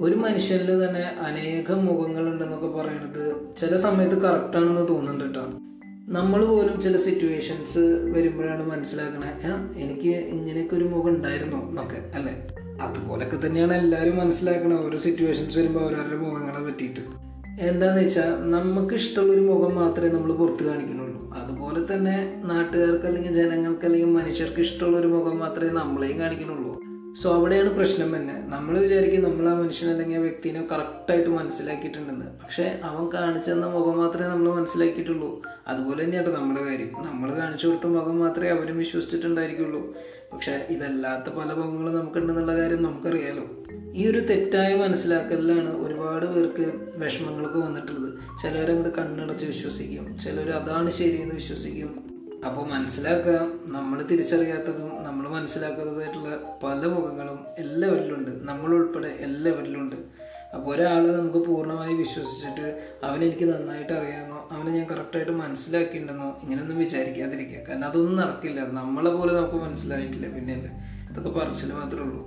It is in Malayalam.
ഒരു മനുഷ്യനിൽ തന്നെ അനേകം മുഖങ്ങളുണ്ടെന്നൊക്കെ പറയുന്നത് ചില സമയത്ത് കറക്റ്റാണെന്ന് തോന്നുന്നുണ്ട് കേട്ടോ. നമ്മൾ പോലും ചില സിറ്റുവേഷൻസ് വരുമ്പോഴാണ് മനസ്സിലാക്കണേ എനിക്ക് ഇങ്ങനെയൊക്കെ ഒരു മുഖം ഉണ്ടായിരുന്നു എന്നൊക്കെ അല്ലേ? അതുപോലൊക്കെ തന്നെയാണ് എല്ലാവരും മനസ്സിലാക്കണത് ഓരോ സിറ്റുവേഷൻസ് വരുമ്പോൾ ഓരോരുടെ മുഖങ്ങളെ പറ്റിയിട്ട്. എന്താന്ന് വെച്ചാൽ നമുക്ക് ഇഷ്ടമുള്ള ഒരു മുഖം മാത്രമേ നമ്മൾ പുറത്ത് കാണിക്കുന്നുള്ളൂ. അതുപോലെ തന്നെ നാട്ടുകാർക്ക് അല്ലെങ്കിൽ ജനങ്ങൾക്ക് അല്ലെങ്കിൽ മനുഷ്യർക്ക് ഇഷ്ടമുള്ള ഒരു മുഖം മാത്രമേ നമ്മളെയും കാണിക്കുന്നുള്ളൂ. സോ അവിടെയാണ് പ്രശ്നം തന്നെ നമ്മൾ വിചാരിക്കും നമ്മൾ ആ മനുഷ്യൻ അല്ലെങ്കിൽ ആ വ്യക്തിനെ കറക്റ്റായിട്ട് മനസ്സിലാക്കിയിട്ടുണ്ടെന്ന്. പക്ഷേ അവൻ കാണിച്ചു തന്ന മുഖം മാത്രമേ നമ്മൾ മനസ്സിലാക്കിയിട്ടുള്ളൂ. അതുപോലെ തന്നെയാണ് നമ്മുടെ കാര്യം. നമ്മൾ കാണിച്ചു കൊടുത്ത മുഖം മാത്രമേ അവരും വിശ്വസിച്ചിട്ടുണ്ടായിരിക്കുള്ളൂ. പക്ഷേ ഇതല്ലാത്ത പല മുഖങ്ങളും നമുക്കുണ്ടെന്നുള്ള കാര്യം നമുക്കറിയാലോ. ഈ ഒരു തെറ്റായ മനസ്സിലാക്കലിലാണ് ഒരുപാട് പേർക്ക് വിഷമങ്ങളൊക്കെ വന്നിട്ടുള്ളത്. ചിലവരങ്ങോട്ട് കണ്ണടച്ച് വിശ്വസിക്കും. ചിലർ അതാണ് ശരിയെന്ന് വിശ്വസിക്കും. അപ്പോൾ മനസ്സിലാക്കുക നമ്മൾ തിരിച്ചറിയാത്തതും നമ്മൾ മനസ്സിലാക്കാത്തതായിട്ടുള്ള പല മുഖങ്ങളും എല്ലാവരിലുണ്ട്. നമ്മളുൾപ്പെടെ എല്ലാവരിലുണ്ട്. അപ്പോൾ ഒരാൾ നമുക്ക് പൂർണമായി വിശ്വസിച്ചിട്ട് അവനെനിക്ക് നന്നായിട്ട് അറിയാമെന്നോ അവനെ ഞാൻ കറക്റ്റായിട്ട് മനസ്സിലാക്കിയിട്ടുണ്ടെന്നോ ഇങ്ങനെയൊന്നും വിചാരിക്കാതിരിക്കുക. കാരണം അതൊന്നും നടക്കില്ല. നമ്മളെ പോലെ നമുക്ക് മനസ്സിലായിട്ടില്ല പിന്നെയല്ലേ ഇതൊക്കെ പറച്ചിൽ മാത്രമേ ഉള്ളൂ.